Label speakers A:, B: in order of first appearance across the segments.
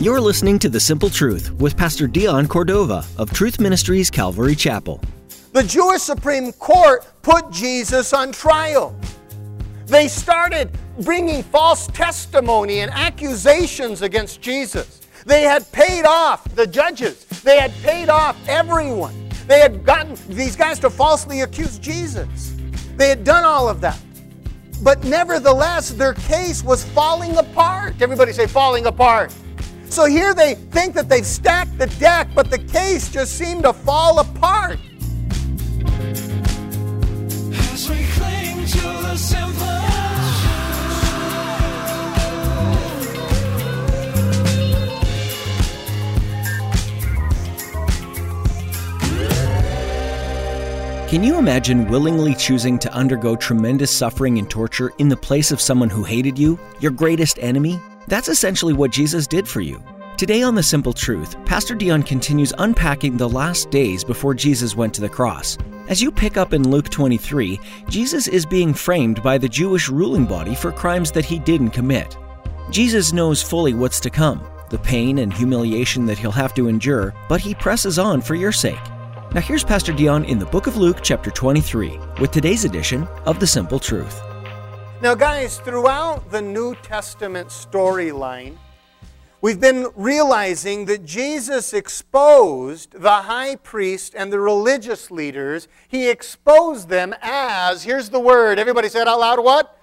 A: You're listening to The Simple Truth with Pastor Dion Cordova of Truth Ministries Calvary Chapel.
B: The Jewish Supreme Court put Jesus on trial. They started bringing false testimony and accusations against Jesus. They had paid off the judges, they had paid off everyone. They had gotten these guys to falsely accuse Jesus. They had done all of that. But nevertheless, their case was falling apart. Everybody say, falling apart. So here they think that they've stacked the deck, but the case just seemed to fall apart.
A: Can you imagine willingly choosing to undergo tremendous suffering and torture in the place of someone who hated you, your greatest enemy? That's essentially what Jesus did for you. Today on The Simple Truth, Pastor Dion continues unpacking the last days before Jesus went to the cross. As you pick up in Luke 23, Jesus is being framed by the Jewish ruling body for crimes that he didn't commit. Jesus knows fully what's to come, the pain and humiliation that he'll have to endure, but he presses on for your sake. Now here's Pastor Dion in the book of Luke, chapter 23, with today's edition of The Simple Truth.
B: Now, guys, throughout the New Testament storyline, we've been realizing that Jesus exposed the high priest and the religious leaders. He exposed them as, here's the word, everybody say it out loud, what?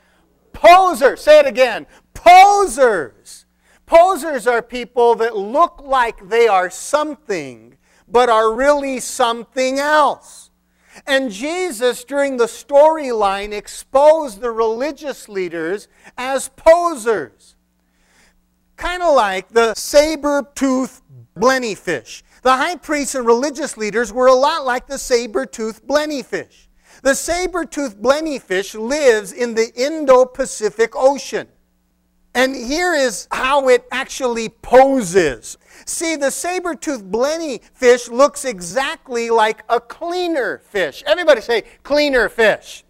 B: Posers. Say it again. Posers. Posers are people that look like they are something, but are really something else. And Jesus, during the storyline, exposed the religious leaders as posers. Kind of like the saber toothed blennyfish. The high priests and religious leaders were a lot like the saber toothed blennyfish. The saber toothed blennyfish lives in the Indo Pacific Ocean. And here is how it actually poses. See, the saber-toothed blenny fish looks exactly like a cleaner fish. Everybody say cleaner fish.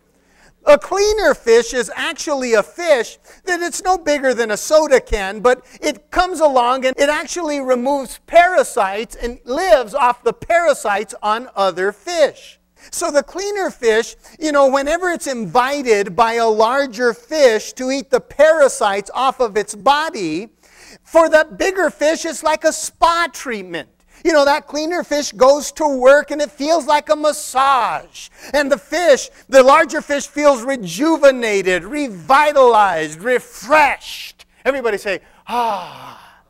B: A cleaner fish is actually a fish that it's no bigger than a soda can, but it comes along and it actually removes parasites and lives off the parasites on other fish. So the cleaner fish, you know, whenever it's invited by a larger fish to eat the parasites off of its body, for the bigger fish, it's like a spa treatment. You know, that cleaner fish goes to work and it feels like a massage. And the fish, the larger fish, feels rejuvenated, revitalized, refreshed. Everybody say, ah.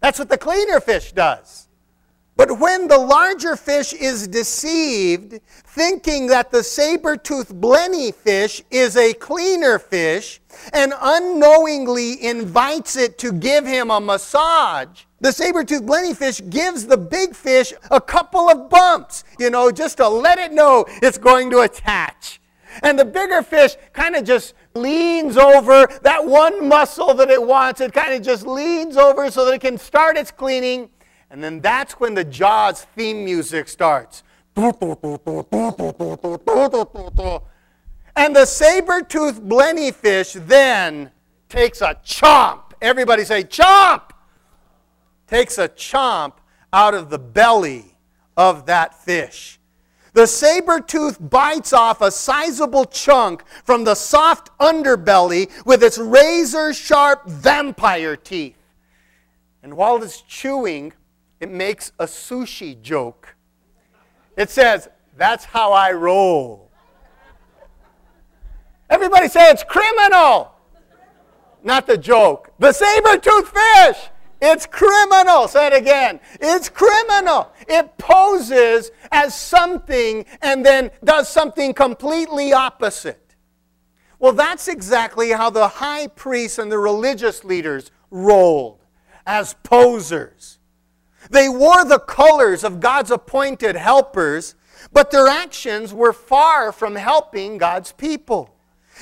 B: That's what the cleaner fish does. But when the larger fish is deceived, thinking that the saber-toothed blenny fish is a cleaner fish, and unknowingly invites it to give him a massage, the saber-toothed blenny fish gives the big fish a couple of bumps, you know, just to let it know it's going to attach. And the bigger fish kind of just leans over that one muscle that it wants. It kind of just leans over so that it can start its cleaning and then that's when the Jaws theme music starts. And the saber-toothed blenny fish then takes a chomp. Everybody say chomp. Takes a chomp out of the belly of that fish. The saber tooth bites off a sizable chunk from the soft underbelly with its razor sharp vampire teeth. And while it's chewing, it makes a sushi joke. It says, That's how I roll. Everybody say it's criminal. Not the joke. The saber tooth fish. It's criminal. Say it again. It's criminal. It poses as something and then does something completely opposite. Well, that's exactly how the high priests and the religious leaders rolled as posers. They wore the colors of God's appointed helpers, but their actions were far from helping God's people.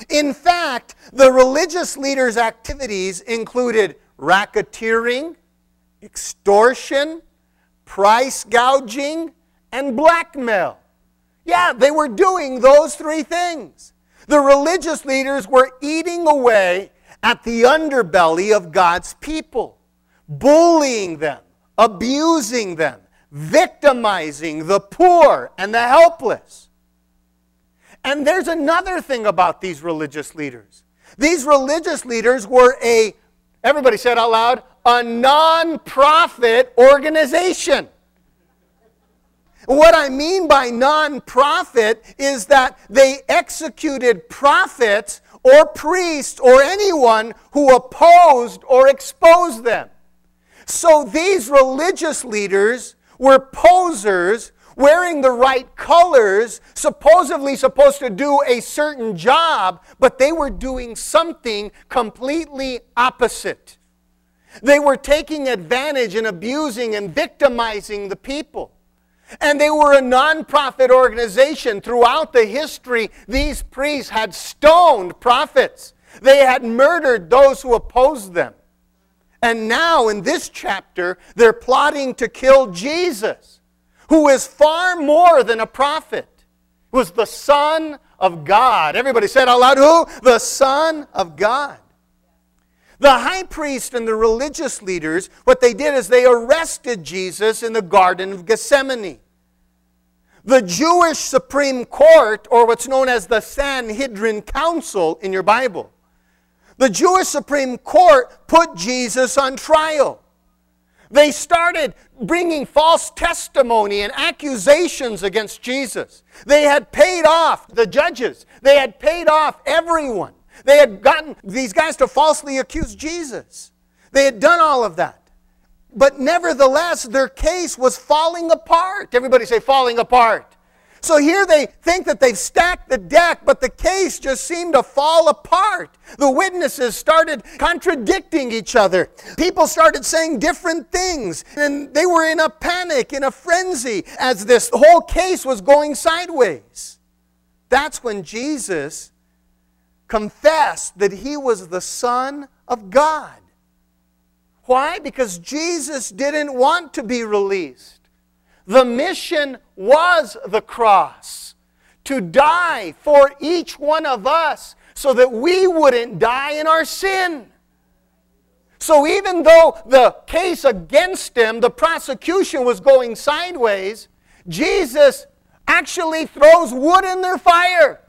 B: In fact, the religious leaders' activities included racketeering, extortion, price gouging, and blackmail. Yeah, they were doing those three things. The religious leaders were eating away at the underbelly of God's people, bullying them, abusing them, victimizing the poor and the helpless. And there's another thing about these religious leaders. These religious leaders were a, everybody said out loud, a non profit organization. What I mean by non profit is that they executed prophets or priests or anyone who opposed or exposed them. So these religious leaders were posers wearing the right colors, supposedly supposed to do a certain job, but they were doing something completely opposite. They were taking advantage and abusing and victimizing the people. And they were a nonprofit organization. Throughout the history, these priests had stoned prophets. They had murdered those who opposed them. And now, in this chapter, they're plotting to kill Jesus, who is far more than a prophet, was the Son of God. Everybody said out loud, who? The Son of God. The high priest and the religious leaders, what they did is they arrested Jesus in the Garden of Gethsemane. The Jewish Supreme Court, or what's known as the Sanhedrin Council in your Bible, the Jewish Supreme Court put Jesus on trial. They started bringing false testimony and accusations against Jesus. They had paid off the judges, they had paid off everyone. They had gotten these guys to falsely accuse Jesus. They had done all of that. But nevertheless, their case was falling apart. Everybody say, falling apart. So here they think that they've stacked the deck, but the case just seemed to fall apart. The witnesses started contradicting each other. People started saying different things, and they were in a panic, in a frenzy, as this whole case was going sideways. That's when Jesus confessed that he was the Son of God. Why? Because Jesus didn't want to be released. The mission was the cross to die for each one of us so that we wouldn't die in our sin. So even though the case against him, the prosecution was going sideways, Jesus actually throws wood in their fire.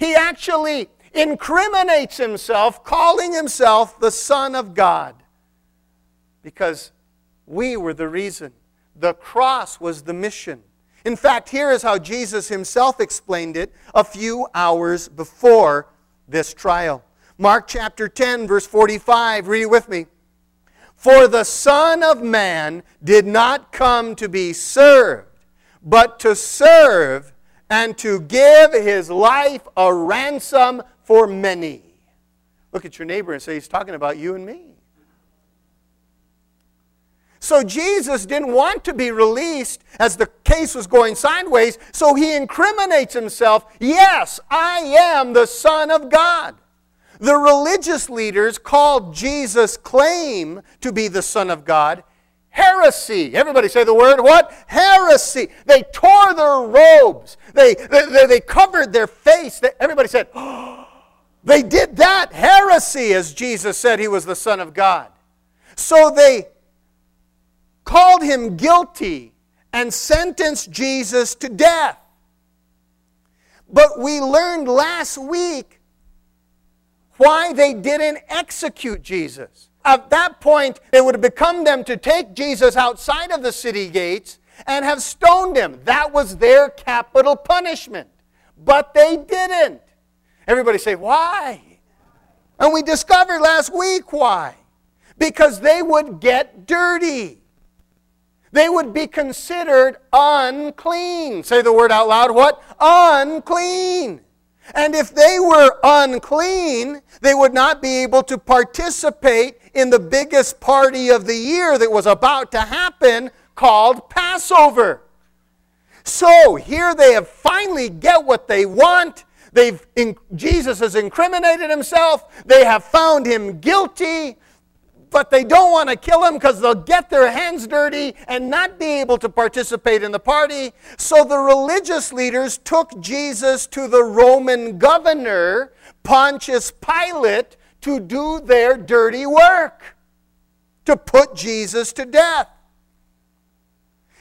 B: He actually incriminates himself, calling himself the Son of God. Because we were the reason. The cross was the mission. In fact, here is how Jesus himself explained it a few hours before this trial. Mark chapter 10, verse 45. Read it with me. For the Son of Man did not come to be served, but to serve and to give his life a ransom for many. Look at your neighbor and say, He's talking about you and me. So Jesus didn't want to be released as the case was going sideways, so he incriminates himself. Yes, I am the Son of God. The religious leaders called Jesus' claim to be the Son of God heresy. Everybody say the word what? Heresy. They tore their robes, they, they, they covered their face. Everybody said, they did that heresy as Jesus said he was the Son of God. So they called him guilty and sentenced Jesus to death. But we learned last week why they didn't execute Jesus. At that point, it would have become them to take Jesus outside of the city gates and have stoned him. That was their capital punishment. But they didn't. Everybody say, why? And we discovered last week why. Because they would get dirty. They would be considered unclean. Say the word out loud. What? Unclean. And if they were unclean, they would not be able to participate in the biggest party of the year that was about to happen called Passover. So here they have finally get what they want. They've, in, Jesus has incriminated himself. They have found him guilty. But they don't want to kill him because they'll get their hands dirty and not be able to participate in the party. So the religious leaders took Jesus to the Roman governor, Pontius Pilate, to do their dirty work, to put Jesus to death.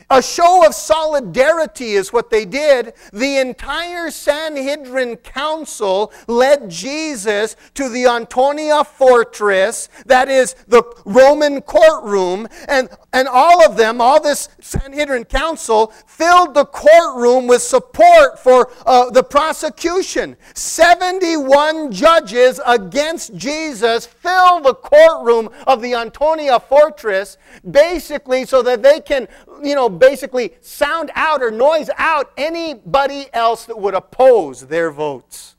B: A show of solidarity is what they did. The entire Sanhedrin council led Jesus to the Antonia fortress, that is the Roman courtroom, and, and all of them, all this Sanhedrin council, filled the courtroom with support for uh, the prosecution. 71 judges against Jesus fill the courtroom of the Antonia fortress, basically so that they can, you know, basically sound out or noise out anybody else that would oppose their votes.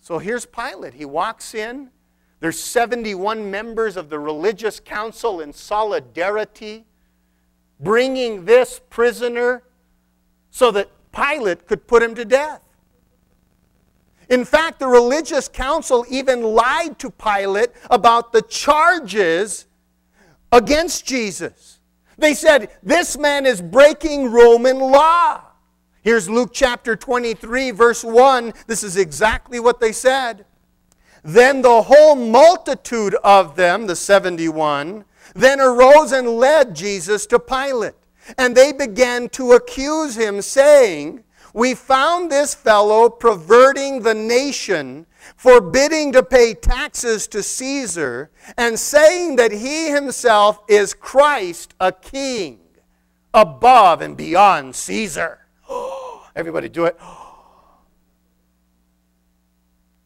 B: So here's Pilate. He walks in. There's 71 members of the religious council in solidarity bringing this prisoner so that Pilate could put him to death. In fact, the religious council even lied to Pilate about the charges against Jesus. They said, This man is breaking Roman law. Here's Luke chapter 23, verse 1. This is exactly what they said. Then the whole multitude of them, the 71, then arose and led Jesus to Pilate. And they began to accuse him, saying, We found this fellow perverting the nation forbidding to pay taxes to Caesar, and saying that he himself is Christ, a king, above and beyond Caesar. Everybody do it.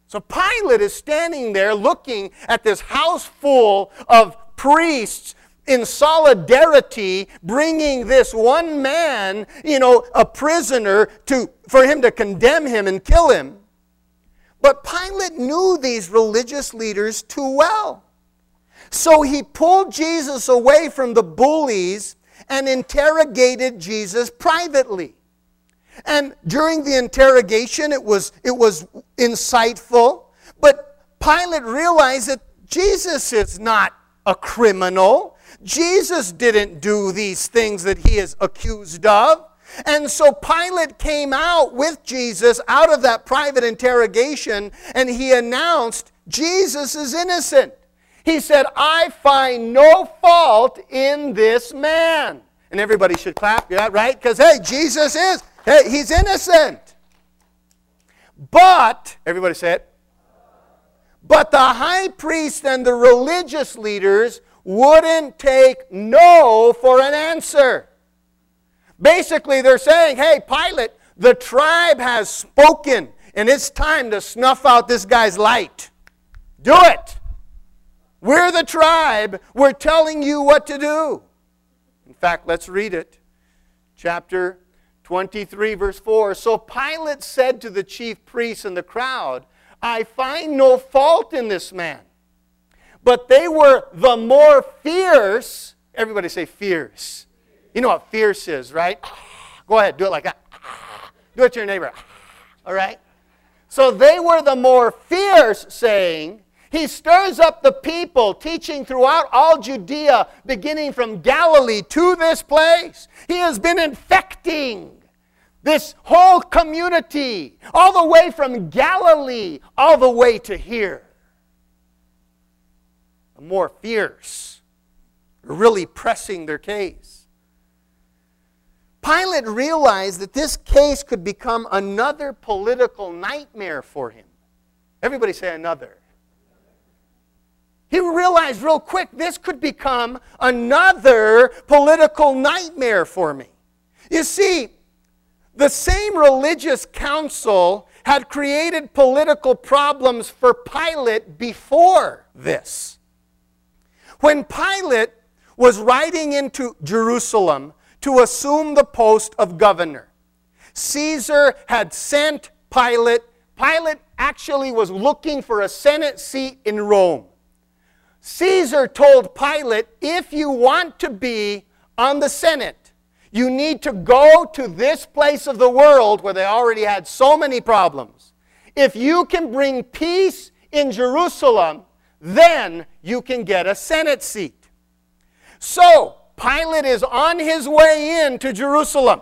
B: So Pilate is standing there looking at this house full of priests in solidarity bringing this one man, you know, a prisoner to for him to condemn him and kill him. But Pilate knew these religious leaders too well. So he pulled Jesus away from the bullies and interrogated Jesus privately. And during the interrogation, it was, it was insightful, but Pilate realized that Jesus is not a criminal. Jesus didn't do these things that he is accused of. And so Pilate came out with Jesus out of that private interrogation and he announced, Jesus is innocent. He said, I find no fault in this man. And everybody should clap, yeah, right? Because, hey, Jesus is, hey, he's innocent. But, everybody say it. But the high priest and the religious leaders wouldn't take no for an answer. Basically, they're saying, hey, Pilate, the tribe has spoken, and it's time to snuff out this guy's light. Do it. We're the tribe. We're telling you what to do. In fact, let's read it. Chapter 23, verse 4. So Pilate said to the chief priests and the crowd, I find no fault in this man. But they were the more fierce. Everybody say fierce. You know what fierce is, right? Go ahead, do it like that. Do it to your neighbor. All right? So they were the more fierce, saying, He stirs up the people, teaching throughout all Judea, beginning from Galilee to this place. He has been infecting this whole community, all the way from Galilee, all the way to here. The more fierce, really pressing their case. Pilate realized that this case could become another political nightmare for him. Everybody say another. He realized real quick this could become another political nightmare for me. You see, the same religious council had created political problems for Pilate before this. When Pilate was riding into Jerusalem to assume the post of governor. Caesar had sent Pilate. Pilate actually was looking for a Senate seat in Rome. Caesar told Pilate, if you want to be on the Senate, you need to go to this place of the world where they already had so many problems. If you can bring peace in Jerusalem, then you can get a Senate seat. So, Pilate is on his way in to Jerusalem.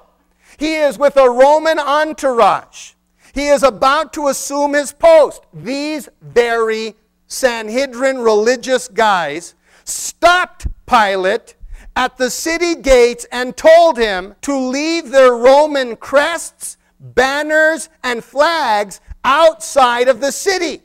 B: He is with a Roman entourage. He is about to assume his post. These very Sanhedrin religious guys stopped Pilate at the city gates and told him to leave their Roman crests, banners, and flags outside of the city.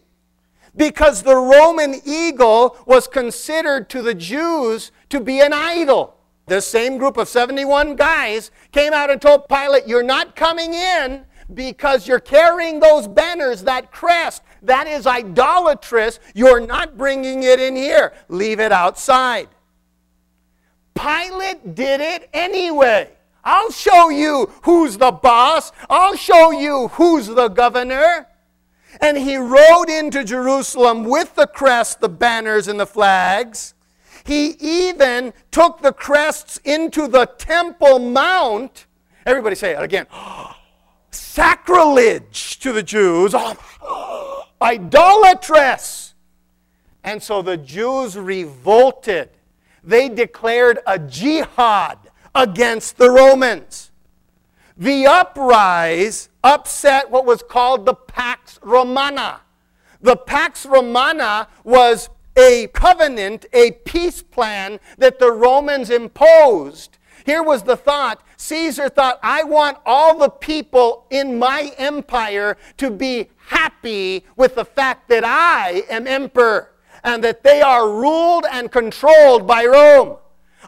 B: Because the Roman eagle was considered to the Jews to be an idol. The same group of 71 guys came out and told Pilate, You're not coming in because you're carrying those banners, that crest. That is idolatrous. You're not bringing it in here. Leave it outside. Pilate did it anyway. I'll show you who's the boss. I'll show you who's the governor. And he rode into Jerusalem with the crest, the banners, and the flags. He even took the crests into the Temple Mount. Everybody say it again. Sacrilege to the Jews. Idolatress. And so the Jews revolted. They declared a jihad against the Romans. The uprise upset what was called the Pax Romana. The Pax Romana was a covenant, a peace plan that the Romans imposed. Here was the thought Caesar thought, I want all the people in my empire to be happy with the fact that I am emperor and that they are ruled and controlled by Rome.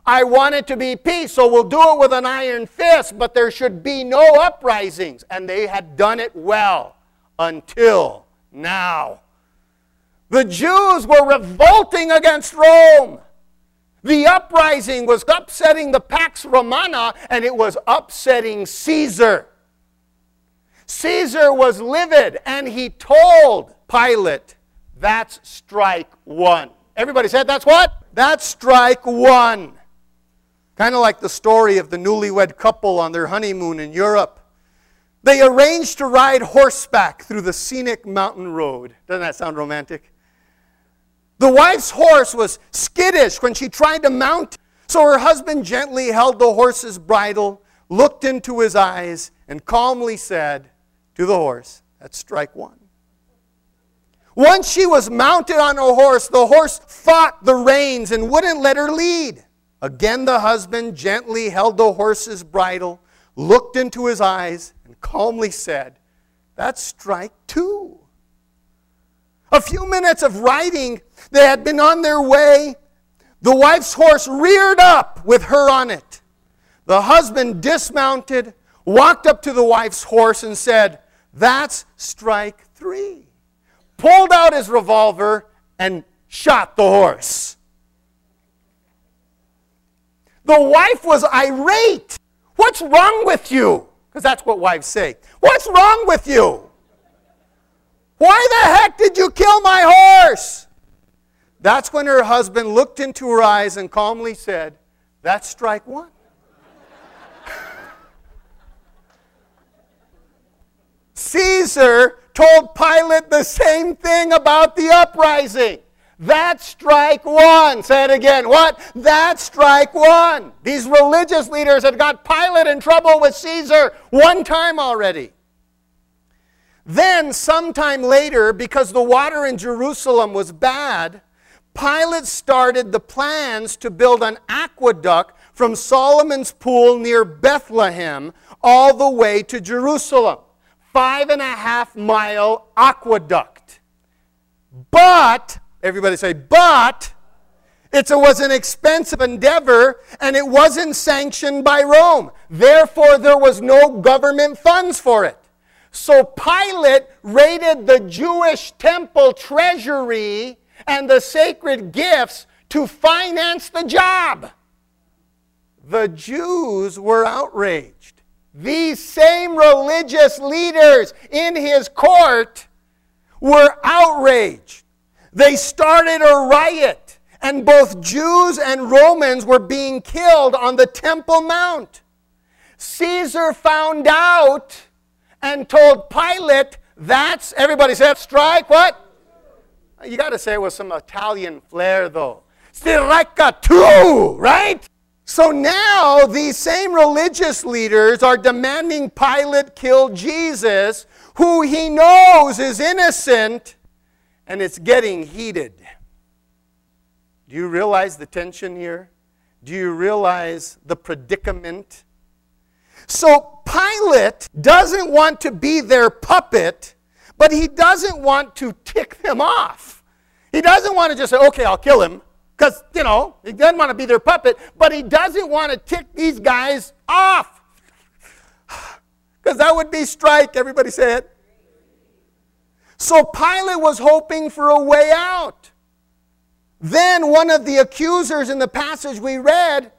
B: I want it to be peace, so we'll do it with an iron fist, but there should be no uprisings. And they had done it well until now. The Jews were revolting against Rome. The uprising was upsetting the Pax Romana, and it was upsetting Caesar. Caesar was livid, and he told Pilate, That's strike one. Everybody said, That's what? That's strike one. Kind of like the story of the newlywed couple on their honeymoon in Europe. They arranged to ride horseback through the scenic mountain road. Doesn't that sound romantic? The wife's horse was skittish when she tried to mount, so her husband gently held the horse's bridle, looked into his eyes, and calmly said to the horse, That's strike one. Once she was mounted on a horse, the horse fought the reins and wouldn't let her lead. Again, the husband gently held the horse's bridle, looked into his eyes, and calmly said, That's strike two. A few minutes of riding, they had been on their way. The wife's horse reared up with her on it. The husband dismounted, walked up to the wife's horse, and said, That's strike three. Pulled out his revolver and shot the horse. The wife was irate. What's wrong with you? Because that's what wives say. What's wrong with you? Why the heck did you kill my horse? That's when her husband looked into her eyes and calmly said, That's strike one. Caesar told Pilate the same thing about the uprising. That's strike one. Say it again. What? That's strike one. These religious leaders had got Pilate in trouble with Caesar one time already. Then, sometime later, because the water in Jerusalem was bad, Pilate started the plans to build an aqueduct from Solomon's pool near Bethlehem all the way to Jerusalem. Five and a half mile aqueduct. But, everybody say, but, it was an expensive endeavor and it wasn't sanctioned by Rome. Therefore, there was no government funds for it. So Pilate raided the Jewish temple treasury and the sacred gifts to finance the job. The Jews were outraged. These same religious leaders in his court were outraged. They started a riot, and both Jews and Romans were being killed on the Temple Mount. Caesar found out and told Pilate, that's, everybody said, strike what? You got to say it with some Italian flair, though. Stiracca too, right? So now these same religious leaders are demanding Pilate kill Jesus, who he knows is innocent, and it's getting heated. Do you realize the tension here? Do you realize the predicament? So Pilate doesn't want to be their puppet, but he doesn't want to tick them off. He doesn't want to just say, okay, I'll kill him, because, you know, he doesn't want to be their puppet, but he doesn't want to tick these guys off. Because that would be strike, everybody say it. So Pilate was hoping for a way out. Then one of the accusers in the passage we read,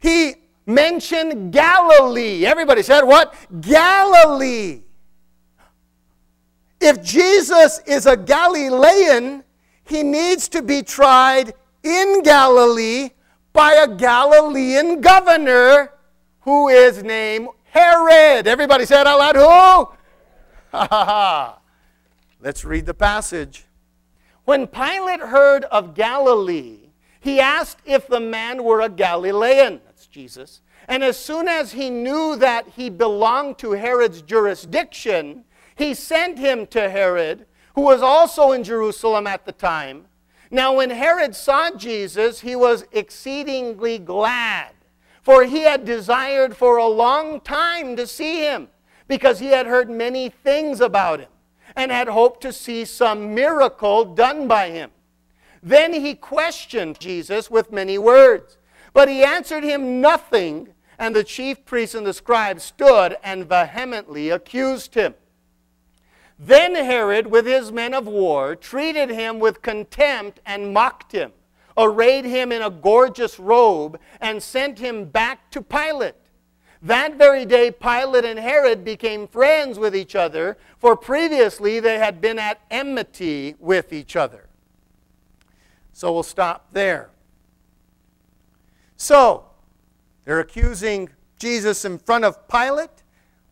B: he mentioned Galilee. Everybody said what? Galilee. If Jesus is a Galilean, he needs to be tried in Galilee by a Galilean governor who is named Herod. Everybody said out loud, who? Ha ha ha. Let's read the passage. When Pilate heard of Galilee, he asked if the man were a Galilean. That's Jesus. And as soon as he knew that he belonged to Herod's jurisdiction, he sent him to Herod, who was also in Jerusalem at the time. Now, when Herod saw Jesus, he was exceedingly glad, for he had desired for a long time to see him, because he had heard many things about him and had hoped to see some miracle done by him. Then he questioned Jesus with many words, but he answered him nothing, and the chief priests and the scribes stood and vehemently accused him. Then Herod, with his men of war, treated him with contempt and mocked him, arrayed him in a gorgeous robe, and sent him back to Pilate. That very day, Pilate and Herod became friends with each other, for previously they had been at enmity with each other. So we'll stop there. So, they're accusing Jesus in front of Pilate.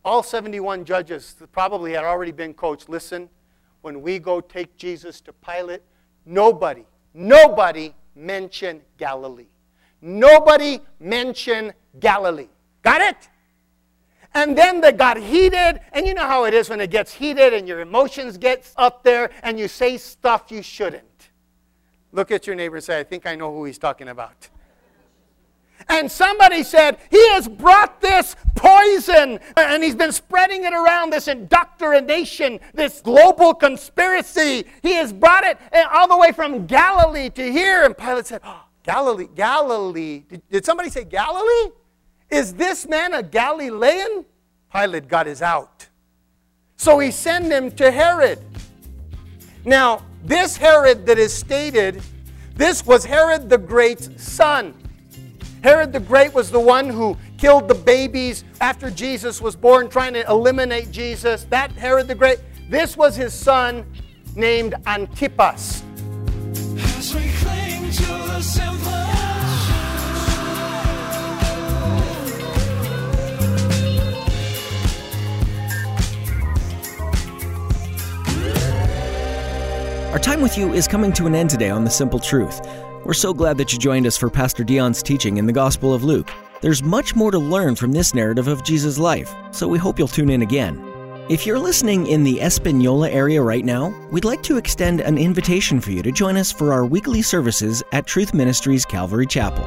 B: All 71 judges probably had already been coached. Listen, when we go take Jesus to Pilate, nobody, nobody mention Galilee. Nobody mention Galilee. Got it? And then they got heated, and you know how it is when it gets heated and your emotions get up there and you say stuff you shouldn't. Look at your neighbor and say, I think I know who he's talking about. And somebody said, He has brought this poison and he's been spreading it around this indoctrination, this global conspiracy. He has brought it eh, all the way from Galilee to here. And Pilate said, oh, Galilee, Galilee. Did, did somebody say Galilee? Is this man a Galilean? Pilate got his out. So he sent him to Herod. Now, this Herod that is stated, this was Herod the Great's son. Herod the Great was the one who killed the babies after Jesus was born, trying to eliminate Jesus. That Herod the Great, this was his son named Antipas.
C: As we cling to the simple
A: Our time with you is coming to an end today on The Simple Truth. We're so glad that you joined us for Pastor Dion's teaching in the Gospel of Luke. There's much more to learn from this narrative of Jesus' life, so we hope you'll tune in again. If you're listening in the Espanola area right now, we'd like to extend an invitation for you to join us for our weekly services at Truth Ministries Calvary Chapel.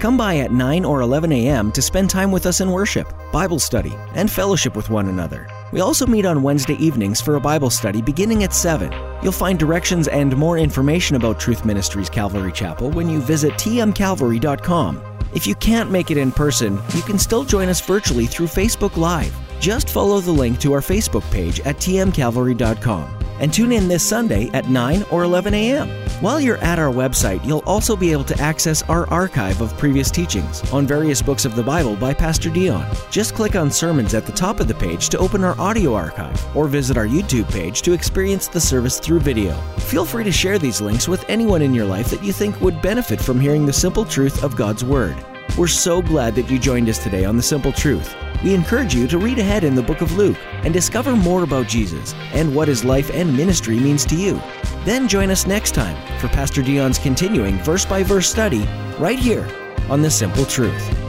A: Come by at 9 or 11 a.m. to spend time with us in worship, Bible study, and fellowship with one another. We also meet on Wednesday evenings for a Bible study beginning at 7. You'll find directions and more information about Truth Ministries Calvary Chapel when you visit tmcalvary.com. If you can't make it in person, you can still join us virtually through Facebook Live. Just follow the link to our Facebook page at tmcalvary.com and tune in this Sunday at 9 or 11 a.m. While you're at our website, you'll also be able to access our archive of previous teachings on various books of the Bible by Pastor Dion. Just click on sermons at the top of the page to open our audio archive, or visit our YouTube page to experience the service through video. Feel free to share these links with anyone in your life that you think would benefit from hearing the simple truth of God's Word. We're so glad that you joined us today on The Simple Truth. We encourage you to read ahead in the book of Luke and discover more about Jesus and what his life and ministry means to you. Then join us next time for Pastor Dion's continuing verse by verse study right here on The Simple Truth.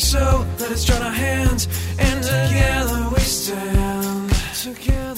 C: so. Let us join our hands and together we stand. Together.